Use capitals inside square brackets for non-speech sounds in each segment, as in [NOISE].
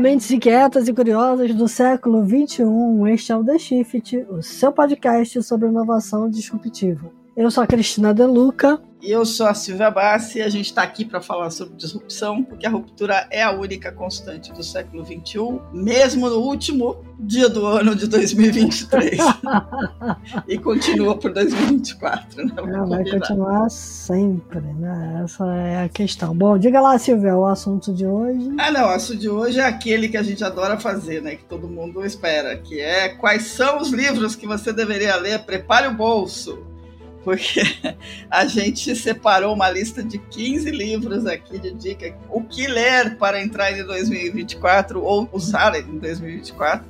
Mentes inquietas e curiosas do século XXI. Este é o The Shift, o seu podcast sobre inovação disruptiva. Eu sou a Cristina Deluca e eu sou a Silvia Bassi e a gente está aqui para falar sobre disrupção, porque a ruptura é a única constante do século XXI, mesmo no último dia do ano de 2023. [LAUGHS] e continua por 2024, né? Vai continuar sempre, né? Essa é a questão. Bom, diga lá, Silvia, o assunto de hoje. Ah, não, o assunto de hoje é aquele que a gente adora fazer, né? Que todo mundo espera, que é quais são os livros que você deveria ler. Prepare o bolso porque [LAUGHS] a gente separou uma lista de 15 livros aqui de dica, o que ler para entrar em 2024 ou usar em 2024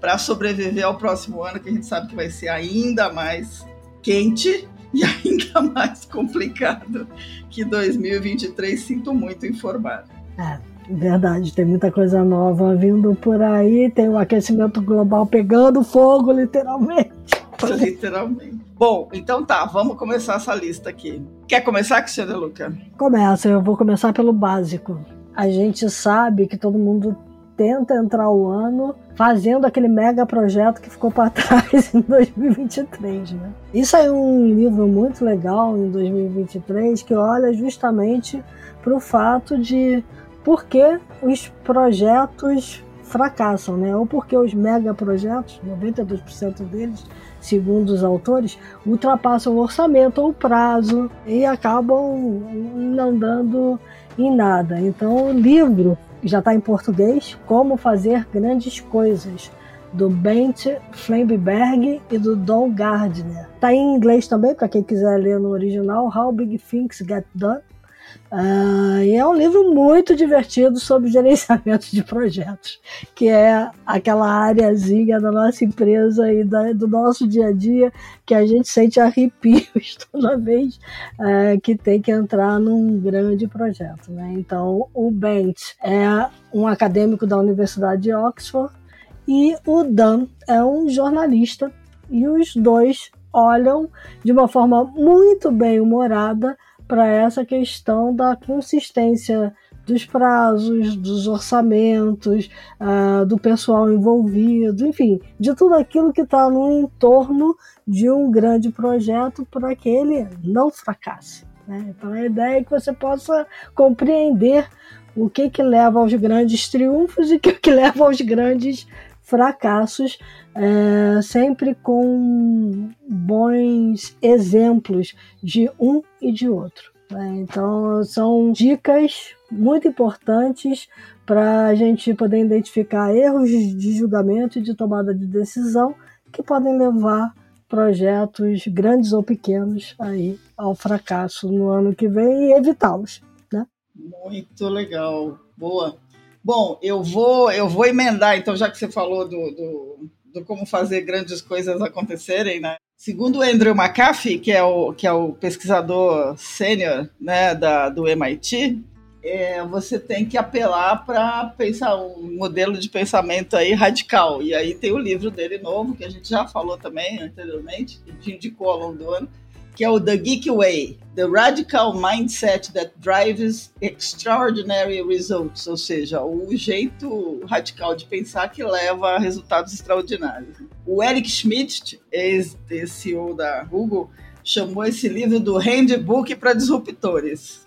para sobreviver ao próximo ano, que a gente sabe que vai ser ainda mais quente e [LAUGHS] ainda mais complicado que 2023. Sinto muito informar. É, verdade, tem muita coisa nova vindo por aí, tem o aquecimento global pegando fogo, literalmente. [LAUGHS] Literalmente. Bom, então tá, vamos começar essa lista aqui. Quer começar, Cristiana Luca? Começa, eu vou começar pelo básico. A gente sabe que todo mundo tenta entrar o ano fazendo aquele mega projeto que ficou para [LAUGHS] trás em 2023, né? Isso é um livro muito legal em 2023 que olha justamente para o fato de por que os projetos fracassam, né? Ou porque os megaprojetos, 92% deles, segundo os autores, ultrapassam o orçamento ou o prazo e acabam não dando em nada. Então, o livro já está em português, Como Fazer Grandes Coisas, do Bent Flamberg e do Don Gardner. Está em inglês também, para quem quiser ler no original, How Big Things Get Done, Uh, e é um livro muito divertido sobre gerenciamento de projetos, que é aquela áreazinha da nossa empresa e da, do nosso dia a dia que a gente sente arrepios [LAUGHS] toda vez uh, que tem que entrar num grande projeto. Né? Então, o Bent é um acadêmico da Universidade de Oxford e o Dan é um jornalista, e os dois olham de uma forma muito bem humorada para essa questão da consistência dos prazos, dos orçamentos, uh, do pessoal envolvido, enfim, de tudo aquilo que está no entorno de um grande projeto para que ele não fracasse. Né? Então a ideia é que você possa compreender o que, que leva aos grandes triunfos e o que, que leva aos grandes fracassos, é, sempre com bons exemplos de um e de outro. Né? Então, são dicas muito importantes para a gente poder identificar erros de julgamento e de tomada de decisão que podem levar projetos grandes ou pequenos aí ao fracasso no ano que vem e evitá-los. Né? Muito legal, boa. Bom, eu vou, eu vou emendar, então, já que você falou do, do, do como fazer grandes coisas acontecerem, né? Segundo o Andrew McAfee, que é o, que é o pesquisador sênior né, da, do MIT, é, você tem que apelar para pensar um modelo de pensamento aí radical. E aí tem o livro dele novo, que a gente já falou também anteriormente, que gente indicou ao longo do ano, que é o The Geek Way, The Radical Mindset That Drives Extraordinary Results, ou seja, o jeito radical de pensar que leva a resultados extraordinários. O Eric Schmidt, ex-CEO da Google, chamou esse livro do Handbook para Disruptores.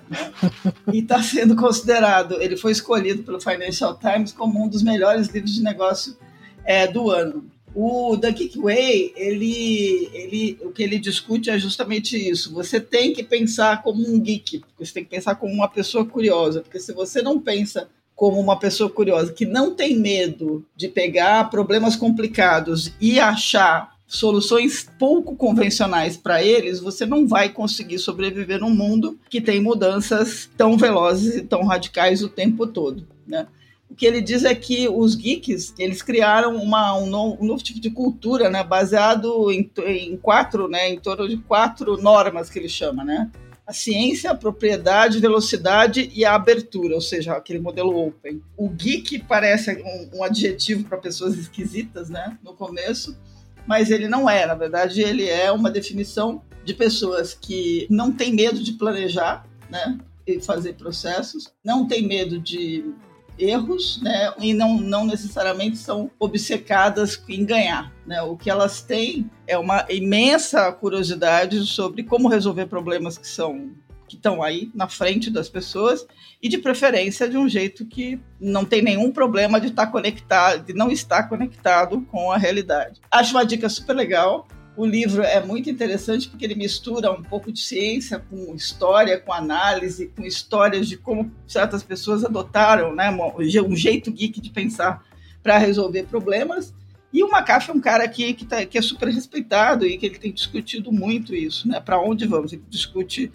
E está sendo considerado, ele foi escolhido pelo Financial Times como um dos melhores livros de negócio é, do ano. O The Geek Way, ele, ele, o que ele discute é justamente isso. Você tem que pensar como um geek, você tem que pensar como uma pessoa curiosa, porque se você não pensa como uma pessoa curiosa que não tem medo de pegar problemas complicados e achar soluções pouco convencionais para eles, você não vai conseguir sobreviver num mundo que tem mudanças tão velozes e tão radicais o tempo todo, né? O que ele diz é que os geeks eles criaram uma, um, novo, um novo tipo de cultura, né, baseado em, em quatro, né, em torno de quatro normas que ele chama, né? a ciência, a propriedade, velocidade e a abertura, ou seja, aquele modelo open. O geek parece um, um adjetivo para pessoas esquisitas, né, no começo, mas ele não é. Na verdade, ele é uma definição de pessoas que não têm medo de planejar, né, e fazer processos, não tem medo de erros, né? E não, não necessariamente são obcecadas em ganhar, né? O que elas têm é uma imensa curiosidade sobre como resolver problemas que são que estão aí na frente das pessoas e de preferência de um jeito que não tem nenhum problema de estar conectado, de não estar conectado com a realidade. Acho uma dica super legal. O livro é muito interessante porque ele mistura um pouco de ciência com história, com análise, com histórias de como certas pessoas adotaram né, um jeito geek de pensar para resolver problemas. E o McAfee é um cara que, que, tá, que é super respeitado e que ele tem discutido muito isso, né? Para onde vamos? Ele discute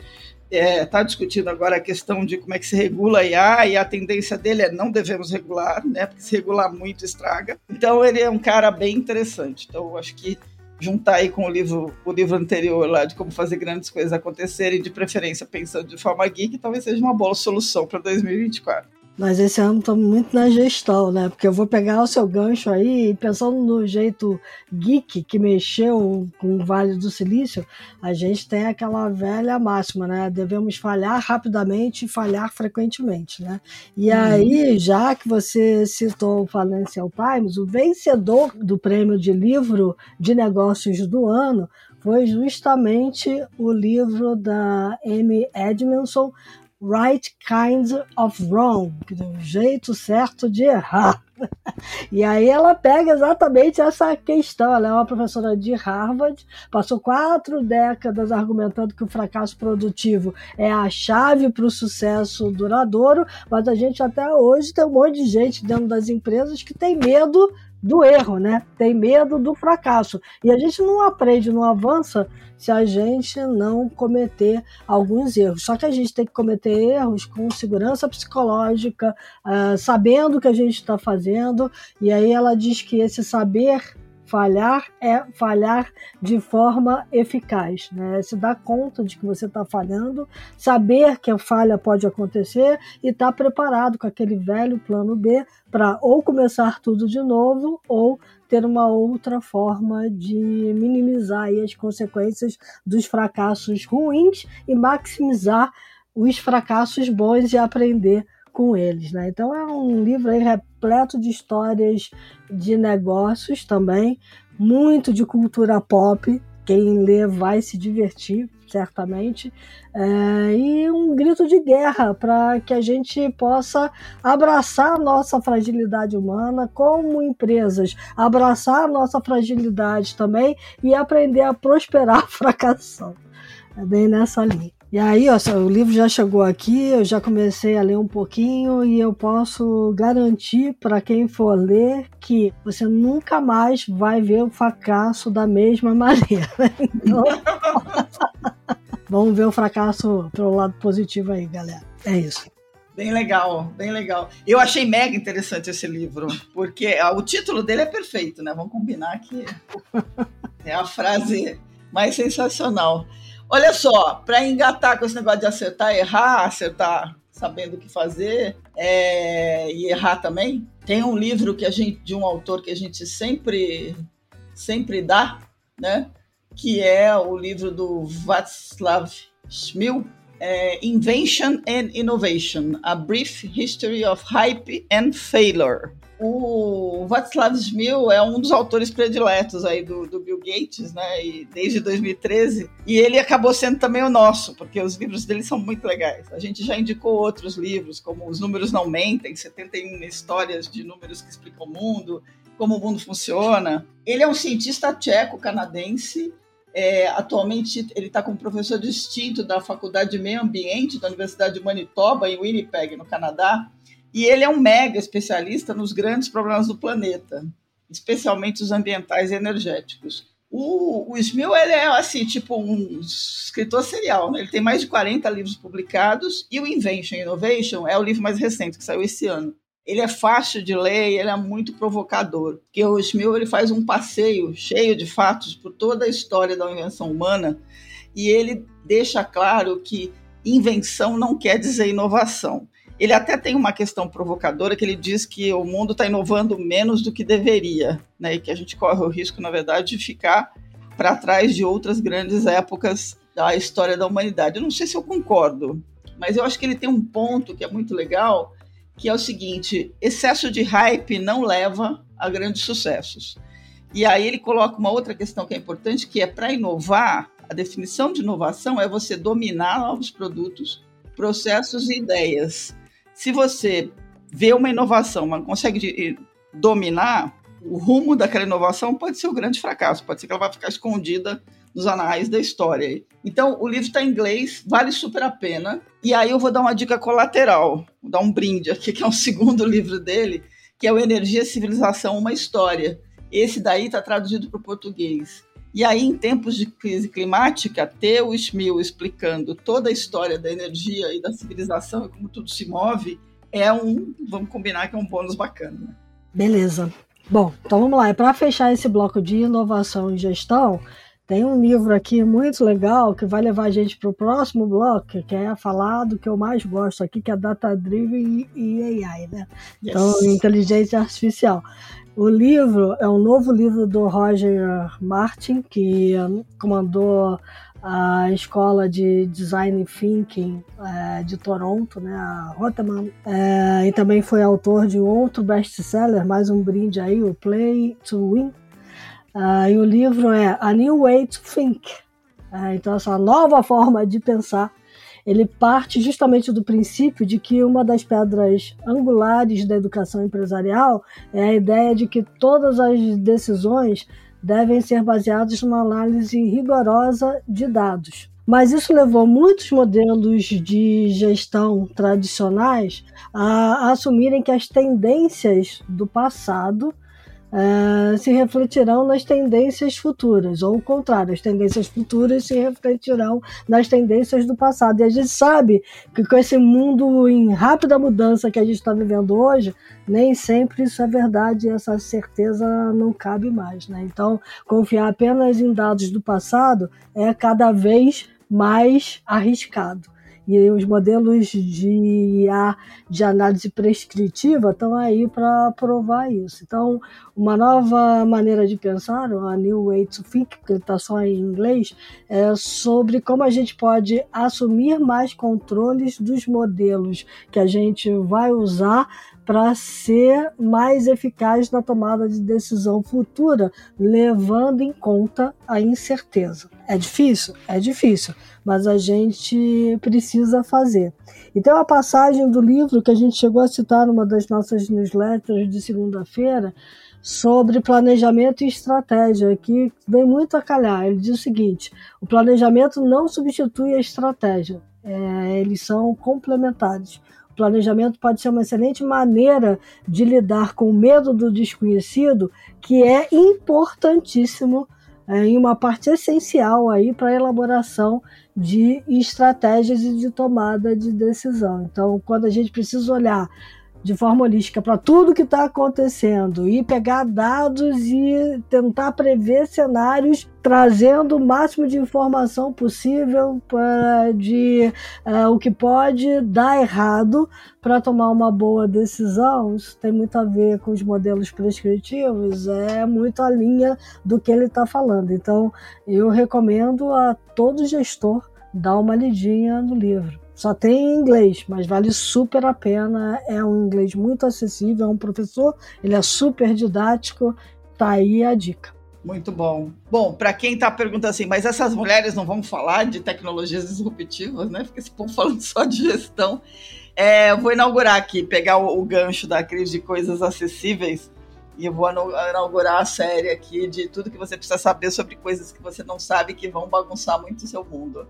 está é, tá discutindo agora a questão de como é que se regula a IA, e a tendência dele é não devemos regular, né? Porque se regular muito estraga. Então ele é um cara bem interessante. Então acho que juntar aí com o livro, o livro anterior lá de como fazer grandes coisas acontecerem, de preferência pensando de forma geek, talvez seja uma boa solução para 2024. Mas esse ano estamos muito na gestão, né? Porque eu vou pegar o seu gancho aí, pensando no jeito geek que mexeu com o Vale do Silício, a gente tem aquela velha máxima, né? Devemos falhar rapidamente e falhar frequentemente, né? E hum. aí, já que você citou o Financial Times, o vencedor do prêmio de livro de negócios do ano foi justamente o livro da Amy Edmondson, right kind of wrong, o jeito certo de errar. [LAUGHS] E aí ela pega exatamente essa questão. Ela é uma professora de Harvard, passou quatro décadas argumentando que o fracasso produtivo é a chave para o sucesso duradouro, mas a gente até hoje tem um monte de gente dentro das empresas que tem medo do erro, né? Tem medo do fracasso. E a gente não aprende, não avança se a gente não cometer alguns erros. Só que a gente tem que cometer erros com segurança psicológica, uh, sabendo o que a gente está fazendo. E aí ela diz que esse saber Falhar é falhar de forma eficaz, né? Se dar conta de que você está falhando, saber que a falha pode acontecer e estar tá preparado com aquele velho plano B para ou começar tudo de novo ou ter uma outra forma de minimizar as consequências dos fracassos ruins e maximizar os fracassos bons e aprender com eles. Né? Então é um livro repleto de histórias de negócios também, muito de cultura pop. Quem lê vai se divertir, certamente. É, e um grito de guerra para que a gente possa abraçar a nossa fragilidade humana como empresas, abraçar a nossa fragilidade também e aprender a prosperar [LAUGHS] fracassando. É bem nessa linha. E aí, ó, o livro já chegou aqui, eu já comecei a ler um pouquinho e eu posso garantir para quem for ler que você nunca mais vai ver o fracasso da mesma [LAUGHS] maneira. Então, [LAUGHS] vamos ver o fracasso pelo lado positivo aí, galera. É isso. Bem legal, bem legal. Eu achei mega interessante esse livro, porque o título dele é perfeito, né? Vamos combinar que é a frase mais sensacional. Olha só, para engatar com esse negócio de acertar, errar, acertar sabendo o que fazer é, e errar também, tem um livro que a gente de um autor que a gente sempre sempre dá, né? Que é o livro do Václav Smil, é, Invention and Innovation: A Brief History of Hype and Failure o Václav Smil é um dos autores prediletos aí do, do, Bill Gates, né? E desde 2013. E ele acabou sendo também o nosso, porque os livros dele são muito legais. A gente já indicou outros livros, como Os Números Não Mentem, 71 histórias de números que explicam o mundo, como o mundo funciona. Ele é um cientista tcheco-canadense. É, atualmente ele está como professor distinto da Faculdade de Meio Ambiente da Universidade de Manitoba, em Winnipeg, no Canadá. E ele é um mega especialista nos grandes problemas do planeta, especialmente os ambientais e energéticos. O, o Smil ele é assim, tipo um escritor serial, né? ele tem mais de 40 livros publicados e o Invention Innovation é o livro mais recente que saiu esse ano. Ele é fácil de ler e ele é muito provocador, porque o Smil ele faz um passeio cheio de fatos por toda a história da invenção humana e ele deixa claro que invenção não quer dizer inovação. Ele até tem uma questão provocadora que ele diz que o mundo está inovando menos do que deveria, né? E que a gente corre o risco, na verdade, de ficar para trás de outras grandes épocas da história da humanidade. Eu não sei se eu concordo, mas eu acho que ele tem um ponto que é muito legal, que é o seguinte: excesso de hype não leva a grandes sucessos. E aí ele coloca uma outra questão que é importante, que é para inovar, a definição de inovação é você dominar novos produtos, processos e ideias. Se você vê uma inovação, mas não consegue dominar, o rumo daquela inovação pode ser um grande fracasso, pode ser que ela vai ficar escondida nos anais da história. Então, o livro está em inglês, vale super a pena. E aí eu vou dar uma dica colateral, vou dar um brinde aqui, que é um [LAUGHS] segundo livro dele, que é o Energia, Civilização, Uma História. Esse daí está traduzido para o português. E aí, em tempos de crise climática, ter o Smil explicando toda a história da energia e da civilização e como tudo se move é um, vamos combinar que é um bônus bacana. Né? Beleza. Bom, então vamos lá. E para fechar esse bloco de inovação e gestão, tem um livro aqui muito legal que vai levar a gente para o próximo bloco, que é falar do que eu mais gosto aqui, que é Data Driven e AI, né? Yes. Então, inteligência artificial. O livro é um novo livro do Roger Martin, que comandou a escola de Design Thinking é, de Toronto, né, a Rotterdam, é, e também foi autor de outro best-seller, mais um brinde aí, o Play to Win. É, e o livro é A New Way to Think. É, então, essa nova forma de pensar ele parte justamente do princípio de que uma das pedras angulares da educação empresarial é a ideia de que todas as decisões devem ser baseadas numa análise rigorosa de dados. Mas isso levou muitos modelos de gestão tradicionais a assumirem que as tendências do passado uh, se refletirão nas tendências futuras, ou o contrário, as tendências futuras se refletirão nas tendências do passado. E a gente sabe que com esse mundo em rápida mudança que a gente está vivendo hoje, nem sempre isso é verdade essa certeza não cabe mais. Né? Então, confiar apenas em dados do passado é cada vez mais arriscado. E os modelos de IA de análise prescritiva estão aí para provar isso. Então, uma nova maneira de pensar, a New Way to Think, que está só em inglês, é sobre como a gente pode assumir mais controles dos modelos que a gente vai usar para ser mais eficaz na tomada de decisão futura, levando em conta a incerteza. É difícil? É difícil, mas a gente precisa fazer. E tem uma passagem do livro que a gente chegou a citar numa das nossas newsletters de segunda-feira sobre planejamento e estratégia, que vem muito a calhar. Ele diz o seguinte: o planejamento não substitui a estratégia, é, eles são complementares planejamento pode ser uma excelente maneira de lidar com o medo do desconhecido, que é importantíssimo é, em uma parte essencial aí para a elaboração de estratégias e de tomada de decisão. Então, quando a gente precisa olhar de forma holística para tudo que está acontecendo e pegar dados e tentar prever cenários trazendo o máximo de informação possível para de uh, o que pode dar errado para tomar uma boa decisão. Isso tem muito a ver com os modelos prescritivos, é muito a linha do que ele está falando. Então, eu recomendo a todo gestor dar uma lidinha no livro. Só tem em inglês, mas vale super a pena. É um inglês muito acessível, é um professor, ele é super didático. Tá aí a dica. Muito bom. Bom, para quem está perguntando assim, mas essas mulheres não vão falar de tecnologias disruptivas, né? Porque esse povo falando só de gestão. É, eu vou inaugurar aqui, pegar o, o gancho da crise de coisas acessíveis e eu vou inaugurar a série aqui de tudo que você precisa saber sobre coisas que você não sabe que vão bagunçar muito o seu mundo.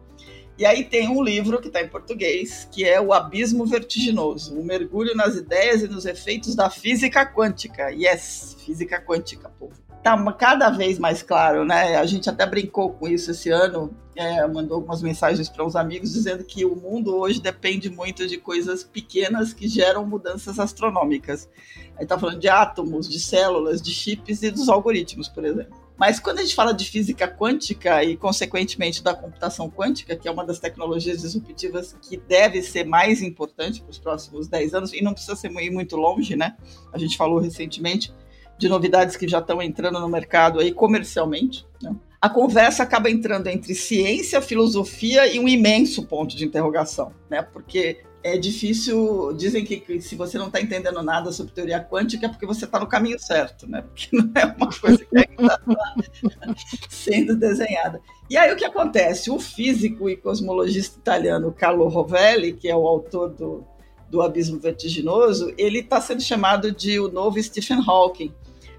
E aí tem um livro que está em português, que é O Abismo Vertiginoso, o mergulho nas ideias e nos efeitos da física quântica. Yes, física quântica, povo. Tá cada vez mais claro, né? A gente até brincou com isso esse ano, é, mandou algumas mensagens para uns amigos dizendo que o mundo hoje depende muito de coisas pequenas que geram mudanças astronômicas. Aí tá falando de átomos, de células, de chips e dos algoritmos, por exemplo. Mas quando a gente fala de física quântica e, consequentemente, da computação quântica, que é uma das tecnologias disruptivas que deve ser mais importante para os próximos 10 anos, e não precisa ser ir muito longe, né? A gente falou recentemente de novidades que já estão entrando no mercado aí comercialmente, né? a conversa acaba entrando entre ciência, filosofia e um imenso ponto de interrogação, né? Porque é difícil. Dizem que, se você não está entendendo nada sobre teoria quântica é porque você está no caminho certo, né? Porque não é uma coisa que está [LAUGHS] sendo desenhada. E aí o que acontece? O físico e cosmologista italiano Carlo Rovelli, que é o autor do, do Abismo Vertiginoso, ele está sendo chamado de o novo Stephen Hawking,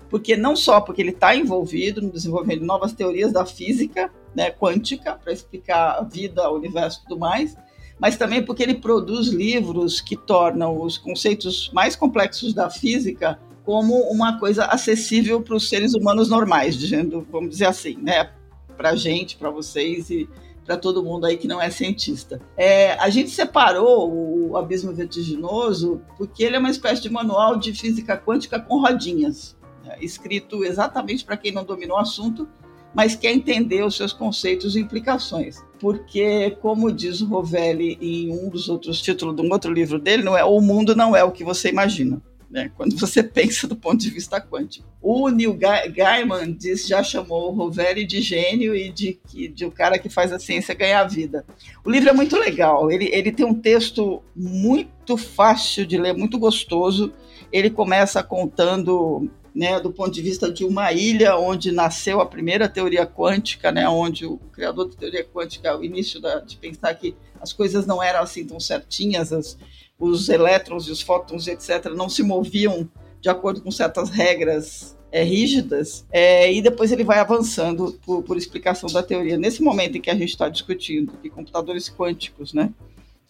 porque não só porque ele está envolvido no desenvolvimento de novas teorias da física né, quântica para explicar a vida, o universo e tudo mais, mas também porque ele produz livros que tornam os conceitos mais complexos da física como uma coisa acessível para os seres humanos normais, dizendo, vamos dizer assim, né, para a gente, para vocês e para todo mundo aí que não é cientista. É, a gente separou o Abismo Vertiginoso porque ele é uma espécie de manual de física quântica com rodinhas, né, escrito exatamente para quem não dominou o assunto mas quer entender os seus conceitos e implicações. Porque, como diz o Rovelli em um dos outros títulos de um outro livro dele, não é o mundo não é o que você imagina. Né, quando você [LAUGHS] pensa do ponto de vista quântico. O Neil Gaiman diz, já chamou o Rovelli de gênio e de, de, de o cara que faz a ciência ganhar vida. O livro é muito legal, ele, ele tem um texto muito fácil de ler, muito gostoso. Ele começa contando né, do ponto de vista de uma ilha onde nasceu a primeira teoria quântica, né, onde o criador da teoria quântica, o início da, de pensar que as coisas não eram assim tão certinhas, as, os elétrons e os fótons, etc., não se moviam de acordo com certas regras é, rígidas, é, e depois ele vai avançando por, por, explicação da teoria. Nesse momento em que a gente está discutindo que computadores quânticos né,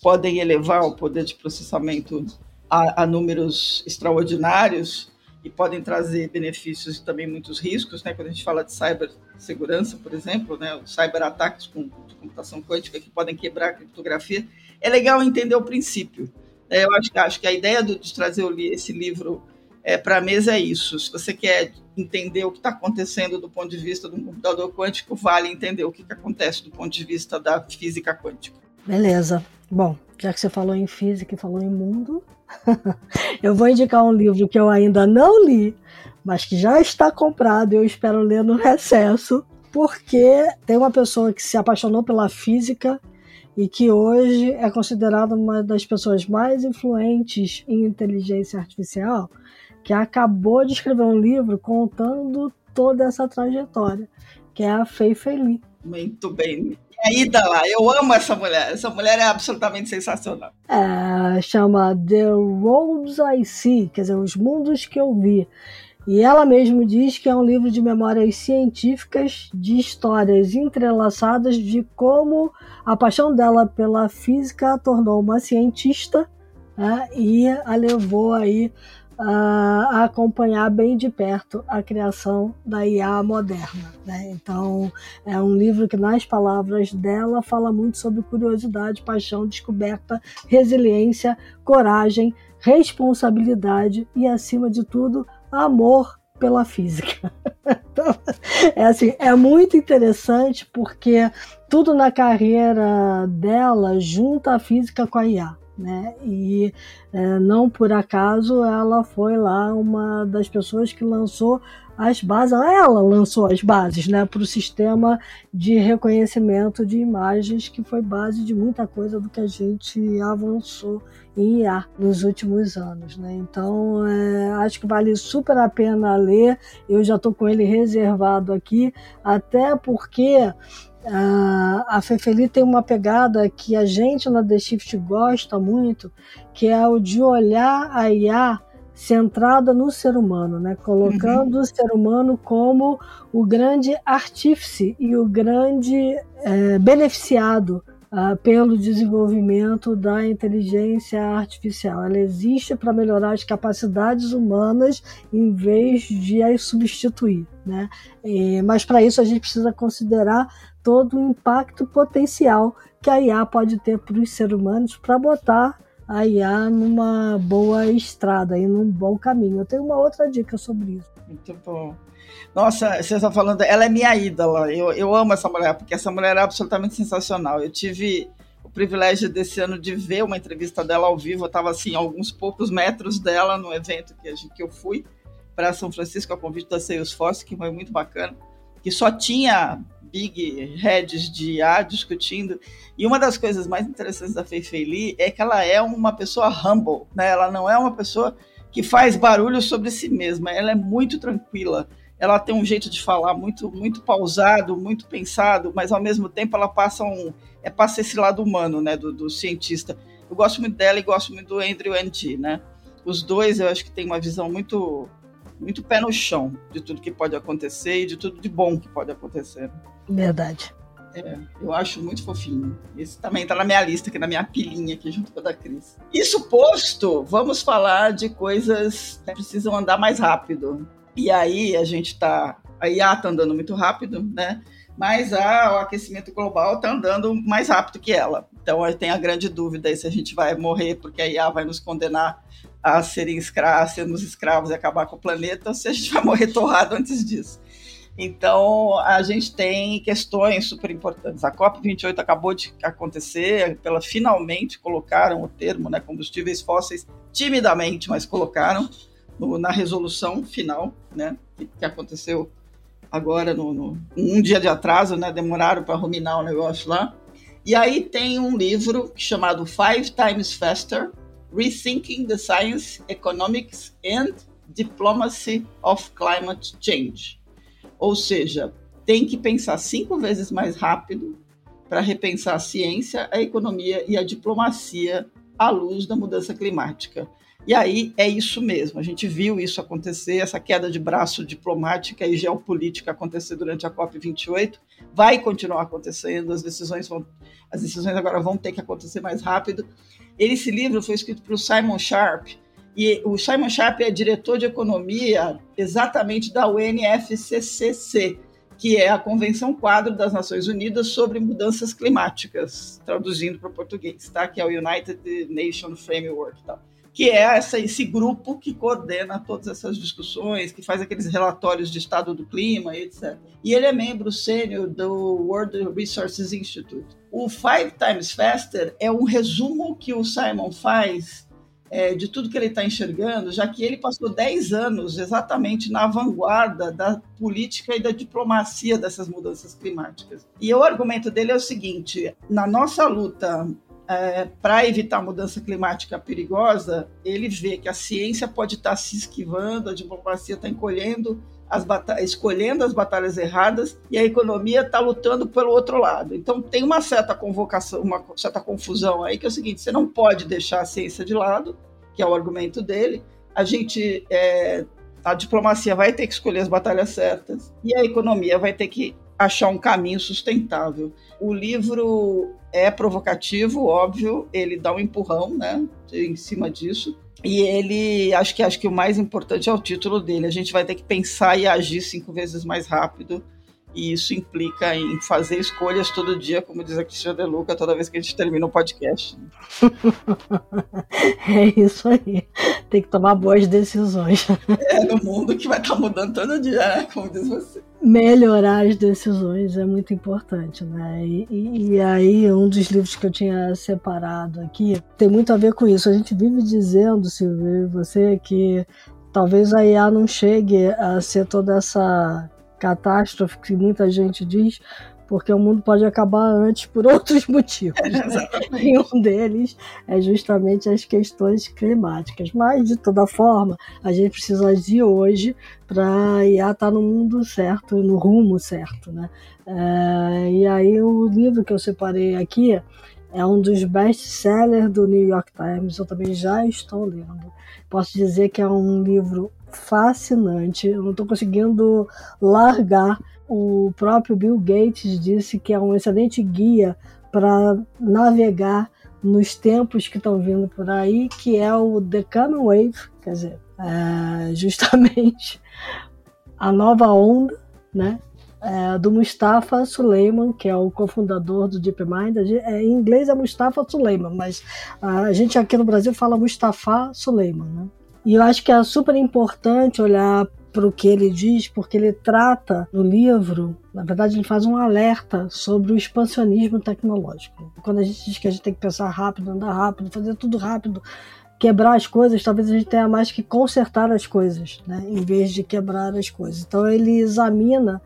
podem elevar o poder de processamento a, a números extraordinários, e podem trazer benefícios e também muitos riscos, né? Quando a gente fala de cibersegurança, por exemplo, né? Cyberataques com computação quântica que podem quebrar a criptografia, é legal entender o princípio. É, eu acho, acho que a ideia do, de trazer esse livro é, para a mesa é isso. Se você quer entender o que está acontecendo do ponto de vista um computador quântico, vale entender o que, que acontece do ponto de vista da física quântica. Beleza. Bom, já que você falou em física e falou em mundo, [LAUGHS] eu vou indicar um livro que eu ainda não li, mas que já está comprado e eu espero ler no recesso, porque tem uma pessoa que se apaixonou pela física e que hoje é considerada uma das pessoas mais influentes em inteligência artificial, que acabou de escrever um livro contando toda essa trajetória, que é a Fei Feli. Muito bem minha ídola. Eu amo essa mulher. Essa mulher é absolutamente sensacional. É, chama The Roads I See, quer dizer, Os Mundos que Eu Vi. E ela mesma diz que é um livro de memórias científicas, de histórias entrelaçadas de como a paixão dela pela física a tornou uma cientista né, e a levou aí a acompanhar bem de perto a criação da IA moderna. Né? Então, é um livro que, nas palavras dela, fala muito sobre curiosidade, paixão, descoberta, resiliência, coragem, responsabilidade e, acima de tudo, amor pela física. [LAUGHS] então, é assim, é muito interessante porque tudo na carreira dela junta a física com a IA né? E é, não por acaso ela foi lá uma das pessoas que lançou as bases, ela lançou as bases, né, para o sistema de reconhecimento de imagens que foi base de muita coisa do que a gente avançou em IA nos últimos anos, né? Então é, acho que vale super a pena ler. Eu já estou com ele reservado aqui, até porque Uh, a Fefeli tem uma pegada que a gente na The Shift gosta muito, que é o de olhar a IA centrada no ser humano, né? colocando uhum. o ser humano como o grande artífice e o grande é, beneficiado uh, pelo desenvolvimento da inteligência artificial. Ela existe para melhorar as capacidades humanas em vez de as substituir. Né? E, mas para isso a gente precisa considerar todo o impacto potencial que a IA pode ter para os seres humanos para botar a IA numa boa estrada e num bom caminho. Eu tenho uma outra dica sobre isso. Muito bom. Nossa, você está falando, ela é minha ídola. Eu, eu amo essa mulher, porque essa mulher é absolutamente sensacional. Eu tive o privilégio desse ano de ver uma entrevista dela ao vivo. Eu estava assim, a alguns poucos metros dela no evento que, gente, que eu fui para São Francisco, a convite da Salesforce, que foi muito bacana, que só tinha big heads de IA discutindo. E uma das coisas mais interessantes da Fei Fei Li é que ela é uma pessoa humble, né? Ela não é uma pessoa que faz barulho sobre si mesma. Ela é muito tranquila. Ela tem um jeito de falar muito, muito pausado, muito pensado, mas ao mesmo tempo ela passa um, é passa esse lado humano, né, do, do cientista. Eu gosto muito dela e gosto muito do Andrew Ng, né? Os dois eu acho que tem uma visão muito muito pé no chão de tudo que pode acontecer e de tudo de bom que pode acontecer. Verdade. É, eu acho muito fofinho. Esse também está na minha lista, aqui na minha pilinha aqui junto com a da Cris. Isso posto, vamos falar de coisas que precisam andar mais rápido. E aí a gente está. A IA está andando muito rápido, né? Mas a, o aquecimento global está andando mais rápido que ela. Então eu tenho a grande dúvida aí se a gente vai morrer porque a IA vai nos condenar a serem escravos, sermos escravos e acabar com o planeta, ou se a gente vai morrer torrado antes disso. Então, a gente tem questões super importantes. A COP28 acabou de acontecer, pela finalmente colocaram o termo, né, combustíveis fósseis, timidamente, mas colocaram no, na resolução final, né, que, que aconteceu agora no, no, um dia de atraso, né, demoraram para ruminar o negócio lá. E aí tem um livro chamado Five Times Faster, Rethinking the Science, Economics and Diplomacy of Climate Change. Ou seja, tem que pensar cinco vezes mais rápido para repensar a ciência, a economia e a diplomacia à luz da mudança climática. E aí é isso mesmo, a gente viu isso acontecer, essa queda de braço diplomática e geopolítica acontecer durante a COP28, vai continuar acontecendo, as decisões vão, as decisões agora vão ter que acontecer mais rápido. Esse livro foi escrito pelo Simon Sharp, e o Simon Sharp é diretor de economia exatamente da UNFCCC, que é a Convenção Quadro das Nações Unidas sobre Mudanças Climáticas, traduzindo para o português, tá? que é o United Nations Framework. Tá? Que é essa, esse grupo que coordena todas essas discussões, que faz aqueles relatórios de estado do clima, etc. E ele é membro sênior do World Resources Institute. O Five Times Faster é um resumo que o Simon faz é, de tudo que ele está enxergando, já que ele passou 10 anos exatamente na vanguarda da política e da diplomacia dessas mudanças climáticas. E o argumento dele é o seguinte: na nossa luta é, para evitar a mudança climática perigosa, ele vê que a ciência pode estar tá se esquivando, a diplomacia está encolhendo as escolhendo as batalhas erradas e a economia está lutando pelo outro lado. Então tem uma certa convocação, uma certa confusão aí que é o seguinte: você não pode deixar a ciência de lado, que é o argumento dele. A gente é, a diplomacia vai ter que escolher as batalhas certas e a economia vai ter que achar um caminho sustentável. O livro é provocativo, óbvio, ele dá um empurrão, né, em cima disso, e ele, acho que acho que o mais importante é o título dele. A gente vai ter que pensar e agir cinco vezes mais rápido. E isso implica em fazer escolhas todo dia, como diz a Cristina De Luca, toda vez que a gente termina o um podcast. [LAUGHS] é isso aí. Tem que tomar boas decisões. [LAUGHS] É no mundo que vai estar tá mudando todo dia, né? Como diz você. Melhorar as decisões é muito importante, né? E, e, e aí, um dos livros que eu tinha separado aqui tem muito a ver com isso. A gente vive dizendo, Silvio, você, que talvez a IA não chegue a ser toda essa catástrofe que muita gente diz, porque o mundo pode acabar antes por [LAUGHS] outros motivos. Né? e um deles é justamente as questões climáticas. Mas, de toda forma, a gente precisa agir hoje para IA estar no mundo certo, no rumo certo. Né? É, e aí, o livro que eu separei aqui é um dos best-sellers do New York Times, eu também já estou lendo. Posso dizer que é um livro fascinante. Eu não estou conseguindo largar. O próprio Bill Gates disse que é um excelente guia para navegar nos tempos que estão vindo por aí, que é o The Coming Wave, quer dizer, é [LAUGHS] justamente a nova onda, né? É, do Mustafa Suleiman, que é o cofundador do DeepMind. É, em inglês é Mustafa Suleiman, mas a gente aqui no Brasil fala Mustafa Suleiman, né? E eu acho que é super importante olhar para o que ele diz, porque ele trata no livro, na verdade, ele faz um alerta sobre o expansionismo tecnológico. Quando a gente diz que a gente tem que pensar rápido, andar rápido, fazer tudo rápido, quebrar as coisas, talvez a gente tenha mais que consertar as coisas, né, em vez de quebrar as coisas. Então ele examina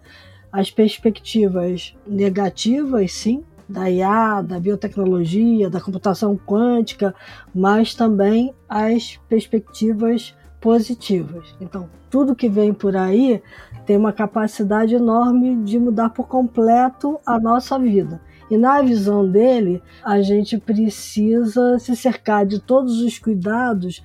as perspectivas negativas, sim, da IA, da biotecnologia, da computação quântica, mas também as perspectivas positivas. Então, tudo que vem por aí tem uma capacidade enorme de mudar por completo a nossa vida. E na visão dele, a gente precisa se cercar de todos os cuidados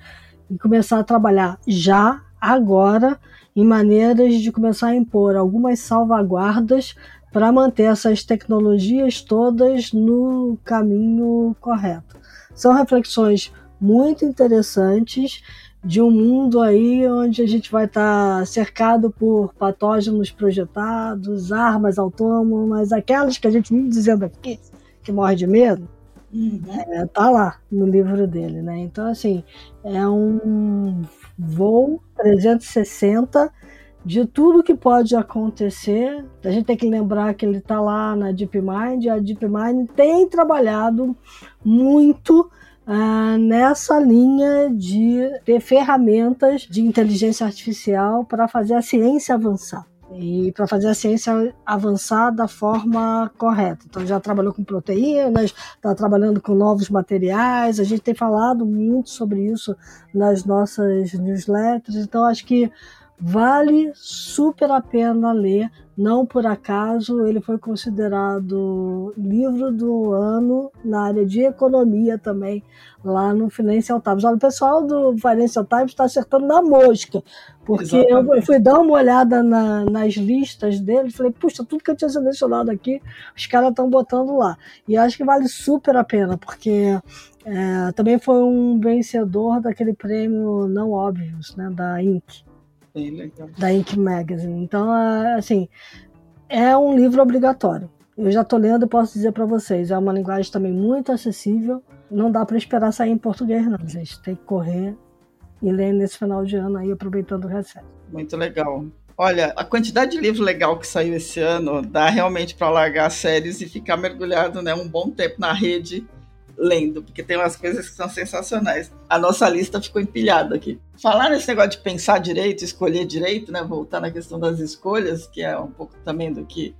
e começar a trabalhar já, agora, em maneiras de começar a impor algumas salvaguardas para manter essas tecnologias todas no caminho correto. São reflexões muito interessantes de um mundo aí onde a gente vai estar tá cercado por patógenos projetados, armas autônomas, aquelas que a gente vive dizendo aqui, que morre de medo, uhum. é, tá lá no livro dele, né? Então, assim, é um voo 360 de tudo que pode acontecer. A gente tem que lembrar que ele está lá na DeepMind, a DeepMind tem trabalhado muito uh, nessa linha de ter ferramentas de inteligência artificial para fazer a ciência avançar. E para fazer a ciência avançar da forma correta. Então, já trabalhou com proteínas, está trabalhando com novos materiais, a gente tem falado muito sobre isso nas nossas newsletters. Então, acho que Vale super a pena ler, não por acaso ele foi considerado livro do ano na área de economia também, lá no Financial Times. Olha, o pessoal do Financial Times está acertando na mosca, porque Exatamente. eu fui dar uma olhada na, nas listas dele e falei, puxa, tudo que eu tinha selecionado aqui, os caras estão botando lá. E acho que vale super a pena, porque é, também foi um vencedor daquele prêmio Não Óbvios, né, da Inc da Ink Magazine. Então, assim, é um livro obrigatório. Eu já estou lendo posso dizer para vocês, é uma linguagem também muito acessível. Não dá para esperar sair em português, não, gente. Tem que correr e ler nesse final de ano aí, aproveitando o recesso. Muito legal. Olha, a quantidade de livro legal que saiu esse ano dá realmente para largar séries e ficar mergulhado né, um bom tempo na rede lendo, porque tem umas coisas que são sensacionais. A nossa lista ficou empilhada aqui. Falar nesse negócio de pensar direito, escolher direito, né? Voltar na questão das escolhas, que é um pouco também do que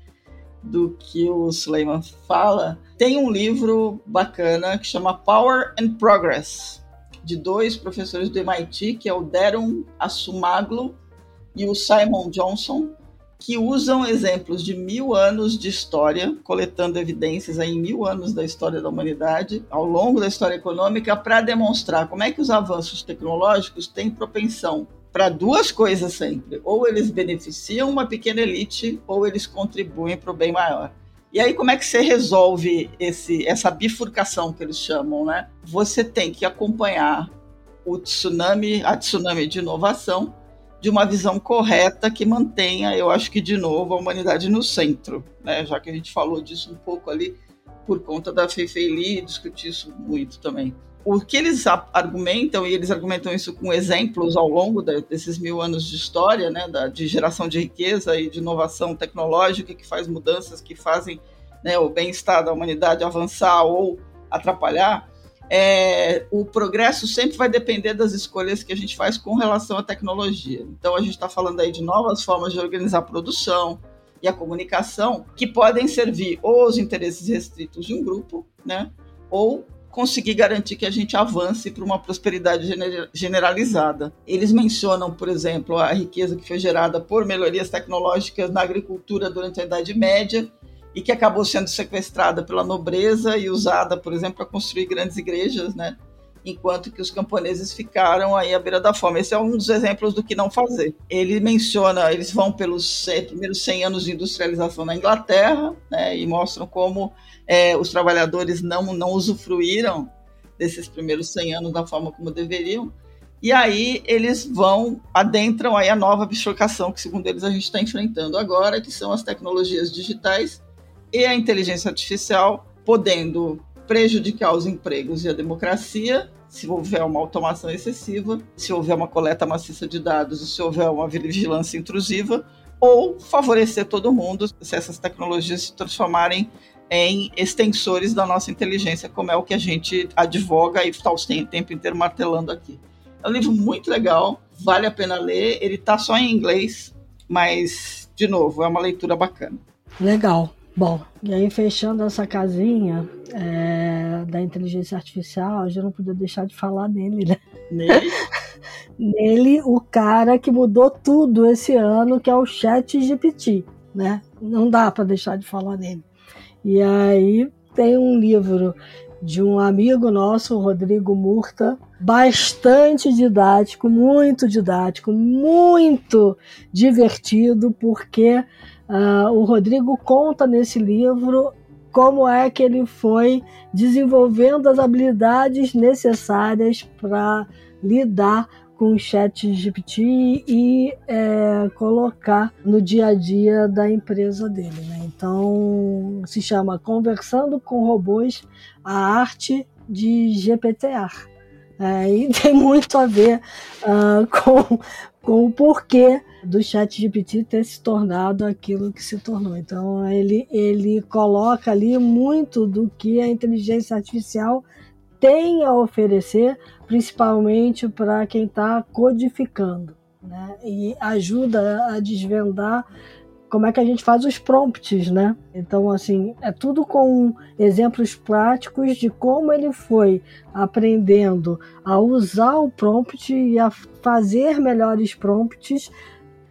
do que o Suleiman fala. Tem um livro bacana que chama Power and Progress, de dois professores do MIT, que é o Darren Assumaglu e o Simon Johnson, que usam exemplos de mil anos de história, coletando evidências aí em mil anos da história da humanidade, ao longo da história econômica, para demonstrar como é que os avanços tecnológicos têm propensão para duas coisas sempre: ou eles beneficiam uma pequena elite, ou eles contribuem para o bem maior. E aí, como é que você resolve esse, essa bifurcação que eles chamam, né? Você tem que acompanhar o tsunami, a tsunami de inovação, de uma visão correta que mantenha, eu acho que de novo, a humanidade no centro, né? Já que a gente falou disso um pouco ali por conta da Feifei discutir isso muito também. O que eles argumentam, e eles argumentam isso com exemplos ao longo desses mil anos de história, né, da, de geração de riqueza e de inovação tecnológica que faz mudanças que fazem né, o bem-estar da humanidade avançar ou atrapalhar, é, o progresso sempre vai depender das escolhas que a gente faz com relação à tecnologia. Então, a gente está falando aí de novas formas de organizar a produção e a comunicação que podem servir ou aos interesses restritos de um grupo, né, ou conseguir garantir que a gente avance para uma prosperidade generalizada. Eles mencionam, por exemplo, a riqueza que foi gerada por melhorias tecnológicas na agricultura durante a Idade Média e que acabou sendo sequestrada pela nobreza e usada, por exemplo, para construir grandes igrejas, né? enquanto que os camponeses ficaram aí à beira da fome. Esse é um dos exemplos do que não fazer. Ele menciona, eles vão pelos primeiros 100 anos de industrialização na Inglaterra, né, e mostram como é, os trabalhadores não, não usufruíram desses primeiros 100 anos da forma como deveriam. E aí eles vão, adentram aí a nova bifurcação que, segundo eles, a gente está enfrentando agora, que são as tecnologias digitais e a inteligência artificial podendo prejudicar os empregos e a democracia se houver uma automação excessiva, se houver uma coleta maciça de dados, se houver uma vigilância intrusiva, ou favorecer todo mundo se essas tecnologias se transformarem em extensores da nossa inteligência, como é o que a gente advoga e está o tempo inteiro martelando aqui. É um livro muito legal, vale a pena ler, ele está só em inglês, mas, de novo, é uma leitura bacana. Legal. Bom, e aí fechando essa casinha é, da inteligência artificial, a gente não podia deixar de falar nele, né? Nele? [LAUGHS] nele, o cara que mudou tudo esse ano, que é o Chat GPT, né? Não dá para deixar de falar nele. E aí tem um livro de um amigo nosso, Rodrigo Murta, bastante didático, muito didático, muito divertido, porque Uh, o Rodrigo conta nesse livro como é que ele foi desenvolvendo as habilidades necessárias para lidar com o chat GPT e é, colocar no dia a dia da empresa dele. Né? Então, se chama Conversando com Robôs, a arte de GPTA. É, e [LAUGHS] tem muito a ver uh, com, com o porquê do chat GPT ter se tornado aquilo que se tornou. Então ele, ele coloca ali muito do que a inteligência artificial tem a oferecer, principalmente para quem está codificando. Né? E ajuda a desvendar como é que a gente faz os prompts, né? Então, assim, é tudo com exemplos práticos de como ele foi aprendendo a usar o prompt e a fazer melhores prompts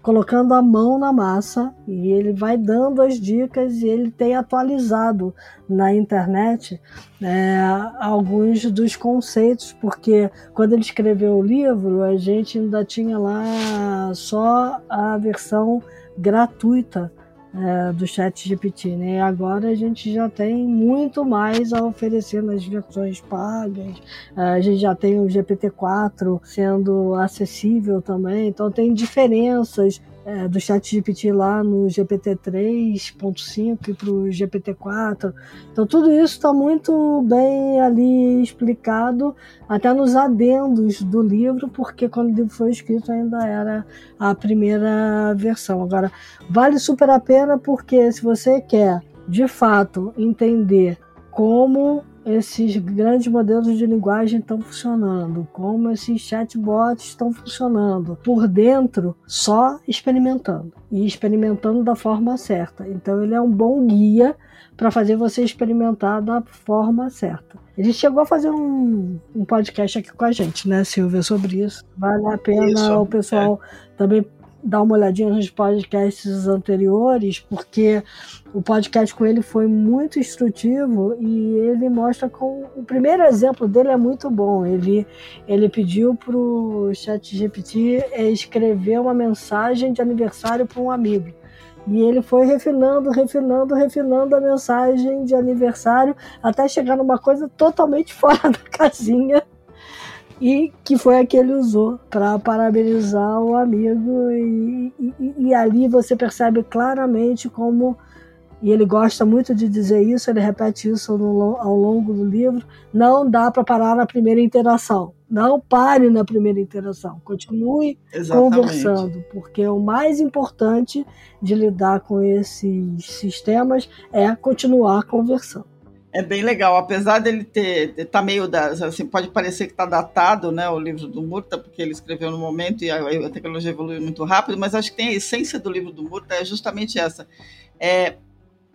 colocando a mão na massa e ele vai dando as dicas e ele tem atualizado na internet é, alguns dos conceitos, porque quando ele escreveu o livro a gente ainda tinha lá só a versão gratuita é, do chat GPT, né? E agora a gente já tem muito mais a oferecer nas versões pagas, é, a gente já tem o GPT-4 sendo acessível também, então tem diferenças é, do chat GPT lá no GPT 3.5 e para o GPT 4. Então tudo isso está muito bem ali explicado, até nos adendos do livro, porque quando o livro foi escrito ainda era a primeira versão. Agora, vale super a pena porque se você quer de fato entender como esses grandes modelos de linguagem estão funcionando, como esses chatbots estão funcionando por dentro, só experimentando e experimentando da forma certa. Então ele é um bom guia para fazer você experimentar da forma certa. Ele chegou a fazer um, um, podcast aqui com a gente, né, Silvia, sobre isso. Vale a pena isso, o pessoal é. também dar uma olhadinha nos podcasts anteriores, porque o podcast com ele foi muito instrutivo e ele mostra com o primeiro exemplo dele é muito bom. Ele ele pediu para o ChatGPT escrever uma mensagem de aniversário para um amigo. E ele foi refinando, refinando, refinando a mensagem de aniversário até chegar numa coisa totalmente [LAUGHS] fora da casinha e que foi a que ele usou para parabenizar o amigo e, e, e, ali você percebe claramente como e ele gosta muito de dizer isso, ele repete isso no, ao longo do livro, não dá para parar na primeira interação. Não pare na primeira interação, continue Exatamente. conversando, porque o mais importante de lidar com esses sistemas é continuar conversando é bem legal, apesar dele ter tá meio da, assim, pode parecer que está datado, né, o livro do Murta, porque ele escreveu no momento e a, a, tecnologia evoluiu muito rápido, mas acho que tem a essência do livro do Murta é justamente essa. É,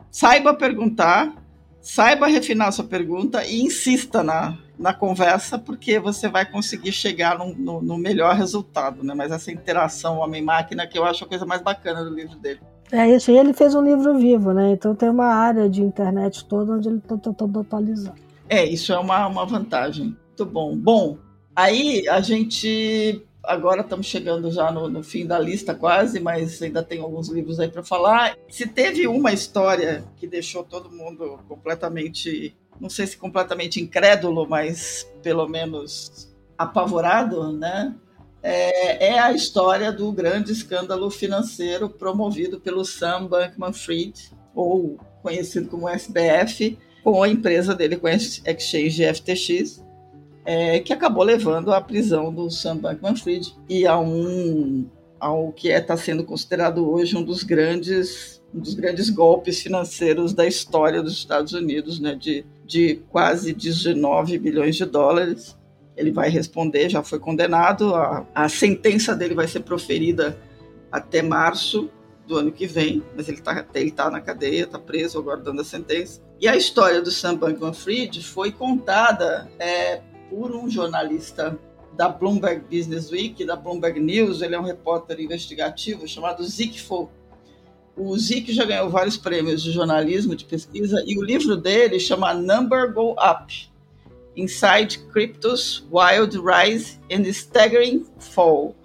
saiba perguntar, saiba refinar sua pergunta e insista na, na conversa, porque você vai conseguir chegar no, no, no melhor resultado, né? Mas essa interação homem-máquina que eu acho a coisa mais bacana do livro dele. É isso, e ele fez um livro vivo, né? Então tem uma área de internet toda onde ele está tentando atualizar. É, isso é uma, uma vantagem. Muito bom. Bom, aí a gente. Agora estamos chegando já no, no fim da lista quase, mas ainda tem alguns livros aí para falar. Se teve uma história que deixou todo mundo completamente, não sei se completamente incrédulo, mas pelo menos apavorado, né? É, é, a história do grande escândalo financeiro promovido pelo Sam Bankman-Fried, ou conhecido como SBF, com a empresa dele, com a Exchange FTX, é, que acabou levando à prisão do Sam Bankman-Fried e a um ao que está é, sendo considerado hoje um dos grandes um dos grandes golpes financeiros da história dos Estados Unidos, né, de, de quase 19 bilhões de dólares ele vai responder, já foi condenado, a, a sentença dele vai ser proferida até março. do ano que vem, mas ele está ele tá na cadeia, está preso, aguardando a sentença. E a história do Sam Bankman-Fried foi contada é, por um jornalista da Bloomberg Business Week, da Bloomberg News, ele é um repórter investigativo chamado Zick Fo. O Zick já ganhou vários prêmios de jornalismo, de pesquisa, e o livro dele chama Number Go Up, Inside Crypto's Wild Rise and Staggering Fall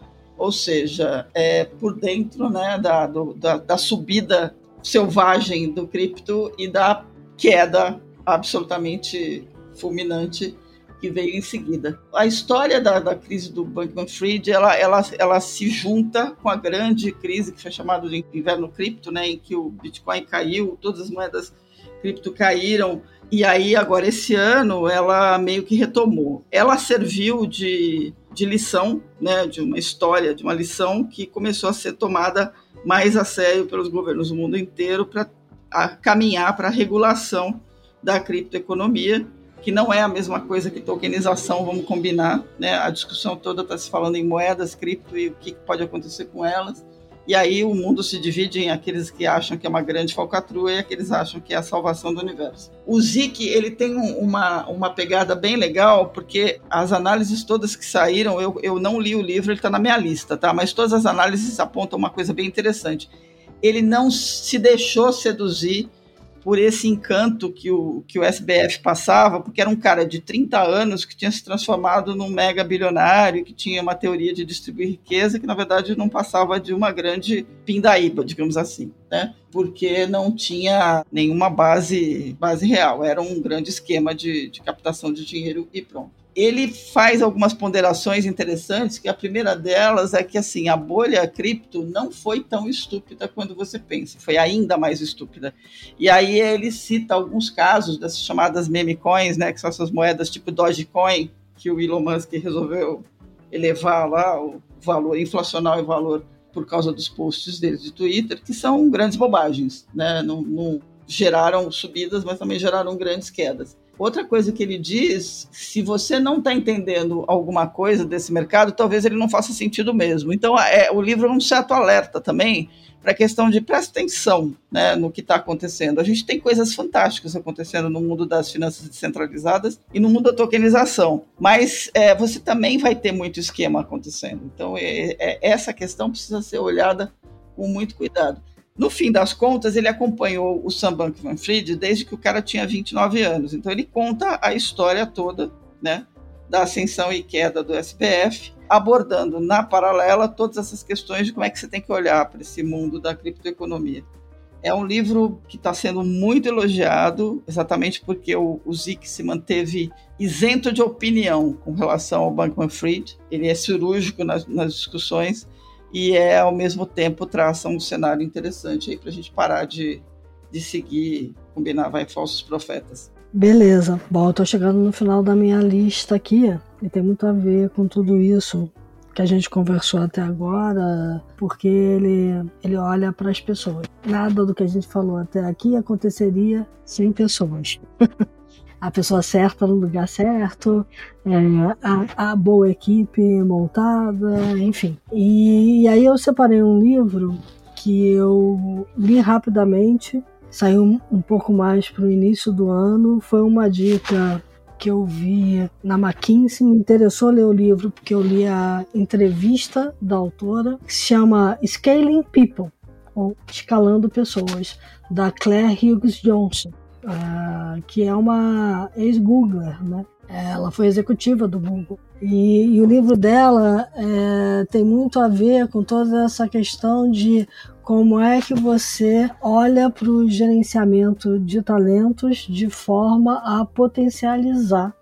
ou seja, é, por dentro né, da, do, da, da, subida selvagem do cripto e da queda absolutamente fulminante que veio em seguida. A história da, da crise do Bankman-Fried, ela, ela, ela se junta com a grande crise que foi chamada de inverno cripto, né, em que o Bitcoin caiu, todas as moedas cripto caíram, e aí agora esse ano ela meio que retomou. Ela serviu de de lição, né, de uma história, de uma lição que começou a ser tomada mais a sério pelos governos do mundo inteiro para caminhar para a regulação da criptoeconomia, que não é a mesma coisa que tokenização, vamos combinar, né? A discussão toda está se falando em moedas, cripto e o que pode acontecer com elas. E aí o mundo se divide em aqueles que acham que é uma grande falcatrua e aqueles que acham que é a salvação do universo. O Zik, ele tem uma, uma pegada bem legal, porque as análises todas que saíram, eu, eu não li o livro, ele está na minha lista, tá? Mas todas as análises apontam uma coisa bem interessante. Ele não se deixou seduzir por esse encanto que o, que o SBF passava, porque era um cara de 30 anos que tinha se transformado num mega bilionário, que tinha uma teoria de distribuir riqueza, que na verdade não passava de uma grande pindaíba, digamos assim, né? Porque não tinha nenhuma base, base real, era um grande esquema de, de captação de dinheiro e pronto ele faz algumas ponderações interessantes, que a primeira delas é que assim, a bolha cripto não foi tão estúpida quando você pensa, foi ainda mais estúpida. E aí ele cita alguns casos dessas chamadas meme coins, né, que são essas moedas tipo Dogecoin, que o Elon Musk resolveu elevar lá o valor inflacional e valor por causa dos posts dele de Twitter, que são grandes bobagens, né? Não, não geraram subidas, mas também geraram grandes quedas. Outra coisa que ele diz, se você não está entendendo alguma coisa desse mercado, talvez ele não faça sentido mesmo. Então, é, o livro é um certo alerta também para a questão de presta atenção né, no que está acontecendo. A gente tem coisas fantásticas acontecendo no mundo das finanças descentralizadas e no mundo da tokenização, mas é, você também vai ter muito esquema acontecendo. Então, é, é, essa questão precisa ser olhada com muito cuidado. No fim das contas, ele acompanhou o Sam Bankman-Fried desde que o cara tinha 29 anos. Então ele conta a história toda, né, da ascensão e queda do SPF, abordando na paralela todas essas questões de como é que você tem que olhar para esse mundo da criptoeconomia. É um livro que está sendo muito elogiado, exatamente porque o, o Zic se manteve isento de opinião com relação ao Bankman-Fried. Ele é cirúrgico nas, nas discussões e é ao mesmo tempo traça um cenário interessante aí para a gente parar de, de seguir, combinar vai falsos profetas. Beleza, bom, eu tô chegando no final da minha lista aqui e tem muito a ver com tudo isso que a gente conversou até agora, porque ele, ele olha para as pessoas. Nada do que a gente falou até aqui aconteceria sem pessoas. [LAUGHS] a pessoa certa no lugar certo, é, a, a, boa equipe montada, enfim. E, e aí eu separei um livro que eu li rapidamente, saiu um, pouco mais para o início do ano. Foi uma dica que eu vi na McKinsey, me interessou ler o livro porque eu li a entrevista da autora, que se chama Scaling People, ou Escalando Pessoas, da Claire Hughes Johnson. Uh, que é uma ex-Googler, né? Ela foi executiva do Google. E, e o livro dela é, tem muito a ver com toda essa questão de como é que você olha para o gerenciamento de talentos de forma a potencializar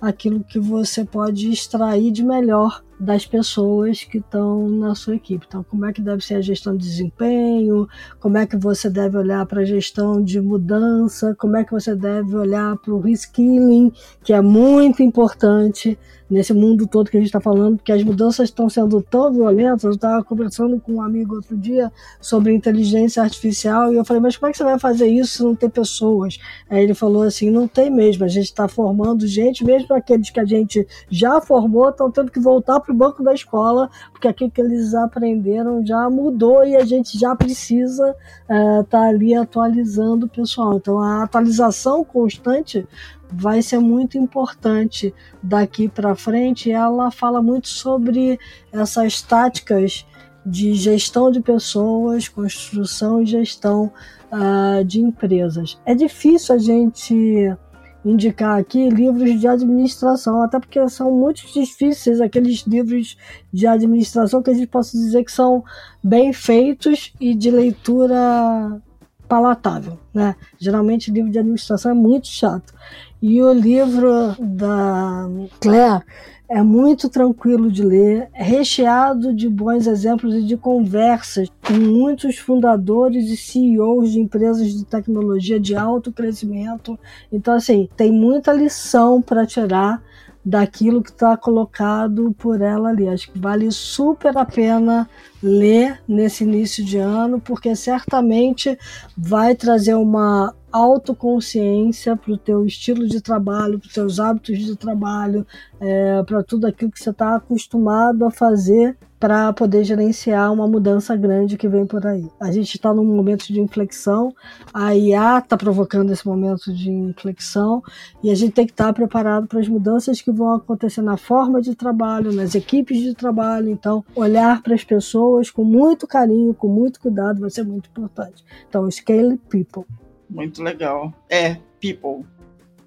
aquilo que você pode extrair de melhor das pessoas que estão na sua equipe. Então, como é que deve ser a gestão de desempenho, como é que você deve olhar para a gestão de mudança, como é que você deve olhar para o reskilling, que é muito importante nesse mundo todo que a gente está falando, porque as mudanças estão sendo tão violentas. Eu estava conversando com um amigo outro dia sobre inteligência artificial e eu falei, mas como é que você vai fazer isso se não tem pessoas? Aí ele falou assim, não tem mesmo, a gente está formando gente, mesmo aqueles que a gente já formou estão tendo que voltar próprio banco da escola, porque aquilo que eles aprenderam já mudou e a gente já precisa estar uh, tá ali atualizando o pessoal. Então, a atualização constante vai ser muito importante daqui para frente. Ela fala muito sobre essas táticas de gestão de pessoas, construção e gestão uh, de empresas. É difícil a gente indicar aqui livros de administração, até porque são muito difíceis aqueles livros de administração que a gente possa dizer que são bem feitos e de leitura palatável, né? Geralmente livro de administração é muito chato. E o livro da Claire é muito tranquilo de ler, é recheado de bons exemplos e de conversas com muitos fundadores e CEOs de empresas de tecnologia de alto crescimento. Então, assim, tem muita lição para tirar daquilo que está colocado por ela ali. Acho que vale super a pena ler nesse início de ano, porque certamente vai trazer uma autoconsciência para o teu estilo de trabalho, para os teus hábitos de trabalho, é, para tudo aquilo que você está acostumado a fazer para poder gerenciar uma mudança grande que vem por aí. A gente está num momento de inflexão, a IA está provocando esse momento de inflexão e a gente tem que estar tá preparado para as mudanças que vão acontecer na forma de trabalho, nas equipes de trabalho. Então, olhar para as pessoas com muito carinho, com muito cuidado vai ser muito importante. Então, scale people. Muito legal. É, people.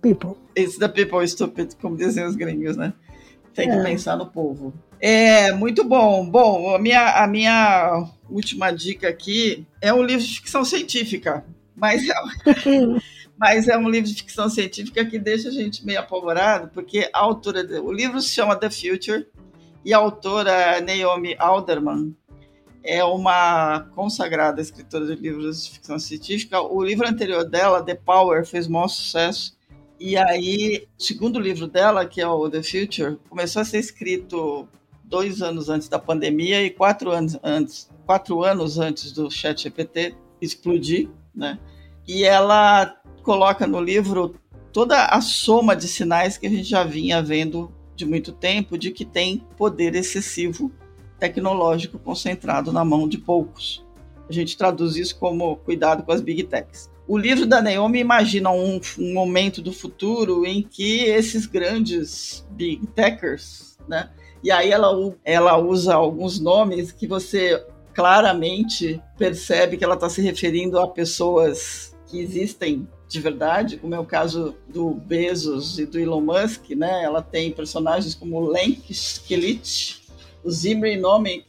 People. It's the people stupid, como dizem os gringos, né? Tem que é. pensar no povo. É, muito bom. Bom, a minha, a minha última dica aqui é um livro de ficção científica, mas é, [LAUGHS] mas é um livro de ficção científica que deixa a gente meio apavorado, porque a autora, o livro se chama The Future, e a autora é Naomi Alderman, é uma consagrada escritora de livros de ficção científica. O livro anterior dela, The Power, fez maior sucesso. E aí, o segundo livro dela, que é o The Future, começou a ser escrito dois anos antes da pandemia e quatro anos antes, quatro anos antes do Chat GPT explodir, né? E ela coloca no livro toda a soma de sinais que a gente já vinha vendo de muito tempo de que tem poder excessivo tecnológico concentrado na mão de poucos. A gente traduz isso como cuidado com as big techs. O livro da Naomi imagina um, um momento do futuro em que esses grandes big techers, né? E aí ela, ela usa alguns nomes que você claramente percebe que ela está se referindo a pessoas que existem de verdade, como é o caso do Bezos e do Elon Musk, né? Ela tem personagens como Lenk Skelit, o Zimri Nomic,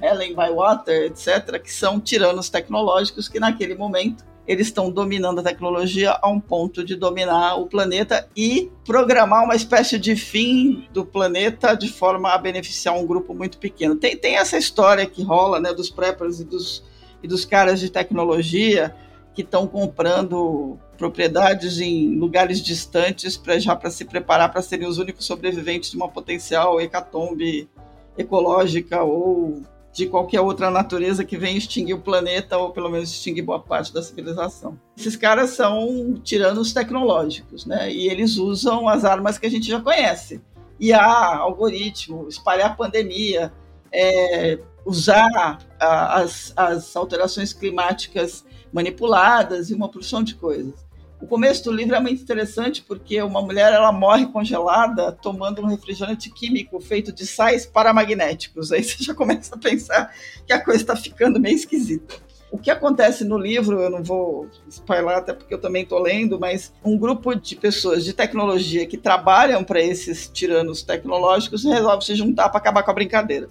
Ellen Bywater, etc., que são tiranos tecnológicos que naquele momento eles estão dominando a tecnologia a um ponto de dominar o planeta e programar uma espécie de fim do planeta de forma a beneficiar um grupo muito pequeno. Tem, tem essa história que rola né, dos preppers e dos, e dos caras de tecnologia que estão comprando propriedades em lugares distantes para já para se preparar para serem os únicos sobreviventes de uma potencial hecatombe ecológica ou de qualquer outra natureza que venha extinguir o planeta ou pelo menos extinguir boa parte da civilização. Esses caras são tiranos tecnológicos, né? E eles usam as armas que a gente já conhece. IA, algoritmo, espalhar pandemia, é, usar a, as, as alterações climáticas manipuladas e uma porção de coisas. O começo do livro é muito interessante porque uma mulher ela morre congelada tomando um refrigerante químico feito de sais paramagnéticos. Aí você já começa a pensar que a coisa está ficando meio esquisita. O que acontece no livro, eu não vou spoiler até porque eu também estou lendo, mas um grupo de pessoas de tecnologia que trabalham para esses tiranos tecnológicos resolve se juntar para acabar com a brincadeira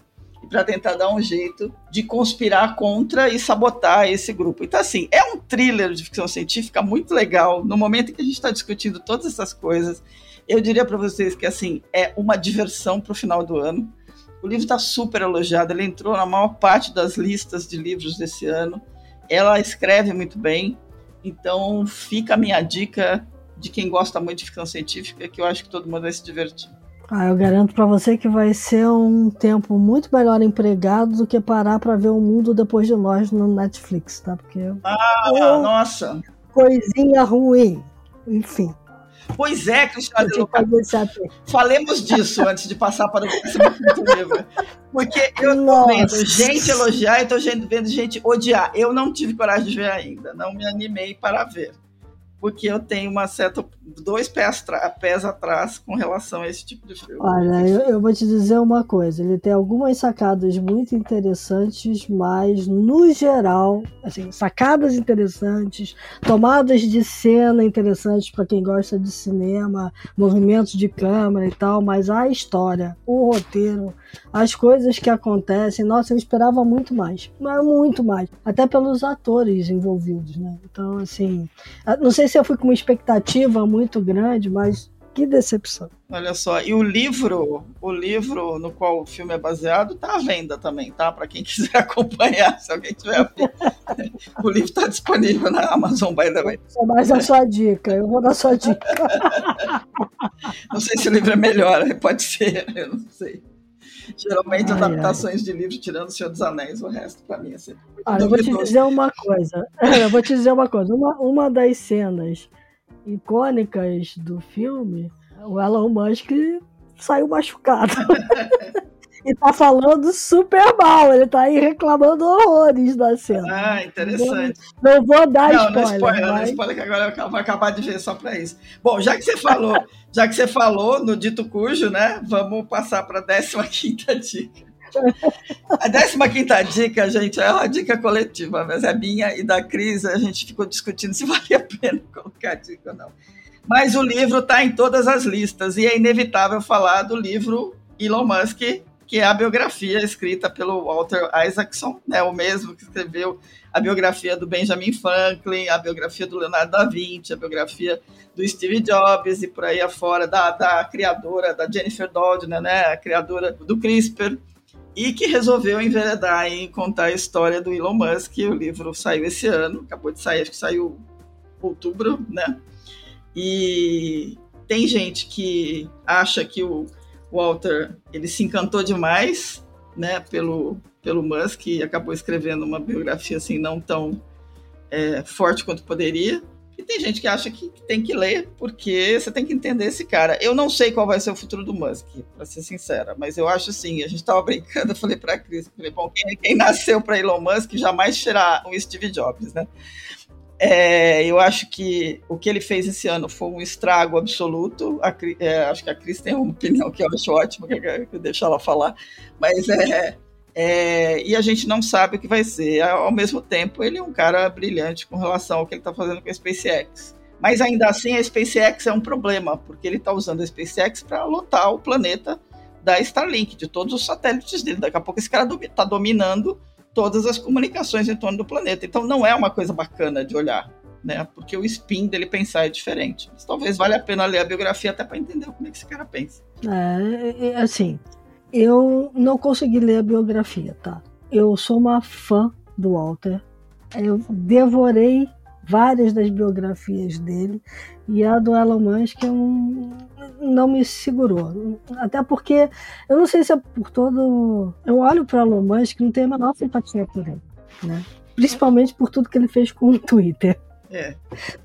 para tentar dar um jeito de conspirar contra e sabotar esse grupo. Então, assim, é um thriller de ficção científica muito legal. No momento em que a gente está discutindo todas essas coisas, eu diria para vocês que, assim, é uma diversão para o final do ano. O livro está super elogiado, ele entrou na maior parte das listas de livros desse ano. Ela escreve muito bem, então fica a minha dica de quem gosta muito de ficção científica, que eu acho que todo mundo vai se divertir. Ah, eu garanto para você que vai ser um tempo muito melhor empregado do que parar para ver o mundo depois de nós no Netflix, tá? Porque ah, nossa, coisinha ruim, enfim. Pois é, Cristiano. Falemos disso antes de passar para o próximo livro. Porque eu estou vendo gente elogiar e estou vendo gente odiar. Eu não tive coragem de ver ainda, não me animei para ver porque eu tenho uma certa dois pés, pés atrás com relação a esse tipo de filme. Olha, eu, eu, vou te dizer uma coisa, ele tem algumas sacadas muito interessantes, mas no geral, assim, sacadas interessantes, tomadas de cena interessantes para quem gosta de cinema, movimentos de câmera e tal, mas a história, o roteiro, as coisas que acontecem, nossa, eu esperava muito mais, mas muito mais, até pelos atores envolvidos, né? Então, assim, não sei se eu fui com uma expectativa muito grande, mas que decepção. Olha só, e o livro, o livro no qual o filme é baseado, tá à venda também, tá? Para quem [LAUGHS] quiser acompanhar, se alguém tiver [LAUGHS] o livro está disponível na Amazon, by the way. Só mais a sua dica, eu vou dar sua dica. [LAUGHS] não sei se o livro é melhor, pode ser, eu não sei. Geralmente, ai, adaptações ai. de livro, tirando O Senhor dos Anéis, o resto, para mim, é sempre ah, eu vou te dizer uma coisa. [LAUGHS] Eu vou te dizer uma coisa. Uma, uma das cenas icônicas do filme, o Elon Musk saiu machucado. [LAUGHS] e tá falando super mal. Ele tá aí reclamando horrores da cena. Ah, interessante. Não, não vou dar não, spoiler. Não, spoiler, mas... não spoiler, que agora eu vou acabar de ver só pra isso. Bom, já que você falou, [LAUGHS] já que você falou no dito cujo, né? Vamos passar pra 15 dica. A 15 dica, gente, é uma dica coletiva, mas é minha e da Cris. A gente ficou discutindo se valia a pena colocar a dica ou não. Mas o livro está em todas as listas e é inevitável falar do livro Elon Musk que é a biografia escrita pelo Walter Isaacson, né, o mesmo que escreveu a biografia do Benjamin Franklin, a biografia do Leonardo da Vinci, a biografia do Steve Jobs e por aí afora, da, da criadora, da Jennifer Doudna, né, a criadora do CRISPR, e que resolveu enveredar em contar a história do Elon Musk. O livro saiu esse ano, acabou de sair, acho que saiu outubro, né? E tem gente que acha que o Walter ele se encantou demais, né, pelo pelo Musk e acabou escrevendo uma biografia assim não tão é, forte quanto poderia. E tem gente que acha que tem que ler porque você tem que entender esse cara. Eu não sei qual vai ser o futuro do Musk, para ser sincera, mas eu acho assim. A gente estava brincando, [LAUGHS] eu falei para a Cris, falei, bom, quem, quem nasceu para Elon Musk jamais será um Steve Jobs, né? É, eu acho que o que ele fez esse ano foi um estrago absoluto. A, é, acho que a Cris tem uma opinião que eu acho ótima, que eu deixo ela falar. Mas é, é, E a gente não sabe o que vai ser. Ao mesmo tempo, ele é um cara brilhante com relação ao que ele está fazendo com a SpaceX. Mas ainda assim, a SpaceX é um problema, porque ele está usando a SpaceX para lotar o planeta da Starlink, de todos os satélites dele. Daqui a pouco esse cara está dominando todas as comunicações em torno do planeta. Então não é uma coisa bacana de olhar, né? Porque o spin dele pensar é diferente. Mas talvez valha a pena ler a biografia até para entender como é que esse cara pensa. É, é, assim, eu não consegui ler a biografia, tá? Eu sou uma fã do Walter. Eu devorei várias das biografias dele e a do Elon Musk eu não, não me segurou. Até porque eu não sei se é por todo. Eu olho para Elon Musk e não tenho a menor simpatia por ele, né? Principalmente por tudo que ele fez com o Twitter. É.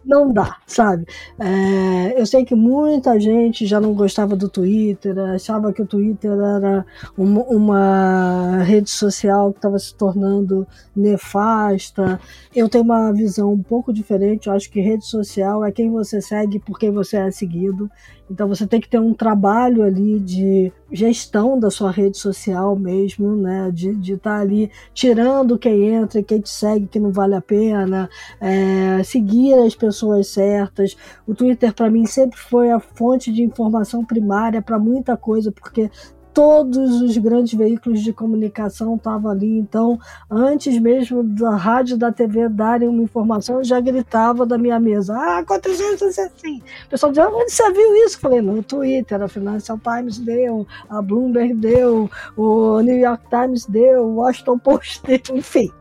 Não dá, sabe? É, eu sei que muita gente já não gostava do Twitter, achava que o Twitter era uma, uma rede social que estava se tornando nefasta. Eu tenho uma visão um pouco diferente. Eu acho que rede social é quem você segue por quem você é seguido. Então você tem que ter um trabalho ali de gestão da sua rede social mesmo, né? De estar tá ali tirando quem entra, quem te segue, que não vale a pena, é, seguir as pessoas certas. O Twitter para mim sempre foi a fonte de informação primária para muita coisa, porque todos os grandes veículos de comunicação estavam ali. Então, antes mesmo da rádio da TV darem uma informação, eu já gritava da minha mesa: Ah, aconteceu isso assim. O pessoal dizia: Onde você viu isso? Eu falei: No Twitter, a Financial Times deu, a Bloomberg deu, o New York Times deu, o Washington Post deu, [LAUGHS] enfim.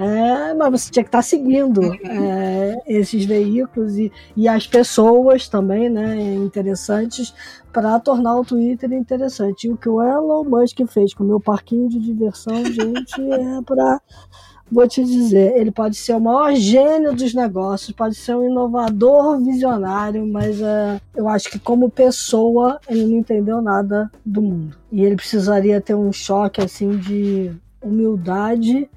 É, mas você tinha que estar seguindo uhum. é, esses veículos e, e as pessoas também, né, interessantes, para tornar o Twitter interessante. E o que o Elon Musk fez com o meu parquinho de diversão, [LAUGHS] gente, é para vou te dizer, ele pode ser o maior gênio dos negócios, pode ser um inovador visionário, mas uh, eu acho que como pessoa ele não entendeu nada do mundo. E ele precisaria ter um choque assim de humildade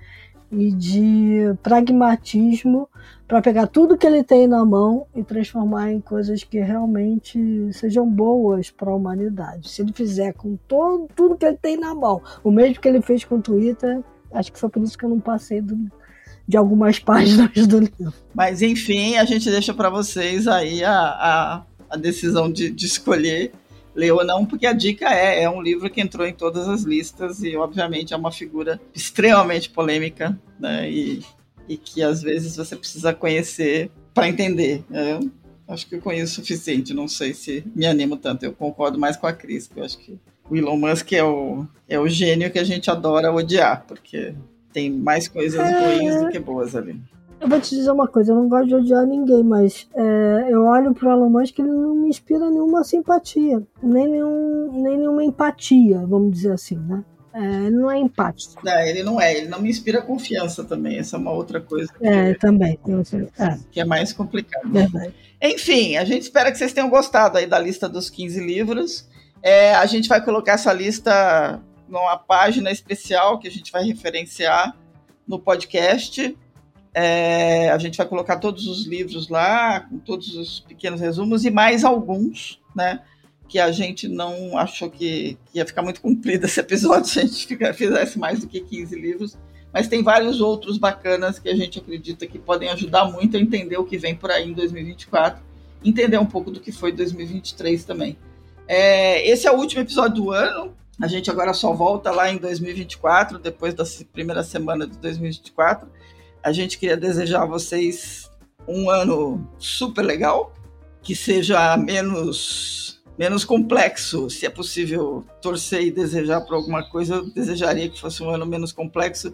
e de pragmatismo para pegar tudo que ele tem na mão e transformar em coisas que realmente sejam boas para a humanidade. Se ele fizer com todo, tudo que ele tem na mão, o mesmo que ele fez com o Twitter, acho que foi por isso que eu não passei do, de algumas [LAUGHS] páginas do livro. Mas enfim, a gente deixa para vocês aí a, a, a decisão de, de escolher ler ou não, porque a dica é, é um livro que entrou em todas as listas e, obviamente, é uma figura extremamente polêmica, né? E, e que às vezes você precisa conhecer para entender. Eu acho que eu conheço o suficiente, não sei se me animo tanto. Eu concordo mais com a Cris, que eu acho que o Elon Musk é o, é o gênio que a gente adora odiar, porque tem mais coisas é... ruins do que boas ali. Eu vou te dizer uma coisa, eu não gosto de odiar ninguém, mas é, eu olho pro Elon Musk que ele não me inspira nenhuma simpatia, nem, nenhum, nem nenhuma empatia, vamos dizer assim, né? É, ele não é empático. Não, ele não é, ele não me inspira confiança também, essa é uma outra coisa. Que, é, também. É. Que é mais complicado. Verdade. Enfim, a gente espera que vocês tenham gostado aí da lista dos 15 livros. É, a gente vai colocar essa lista numa página especial que a gente vai referenciar no podcast. É, a gente vai colocar todos os livros lá, com todos os pequenos resumos e mais alguns, né? Que a gente não achou que, que ia ficar muito comprido esse episódio [LAUGHS] se a gente ficar, fizesse mais do que 15 livros. Mas tem vários outros bacanas que a gente acredita que podem ajudar muito a entender o que vem por aí em 2024, entender um pouco do que foi 2023 também. É, esse é o último episódio do ano. A gente agora só volta lá em 2024, depois da primeira semana de 2024. A gente queria desejar a vocês um ano super legal, que seja menos menos complexo. Se é possível torcer e desejar por alguma coisa, eu desejaria que fosse um ano menos complexo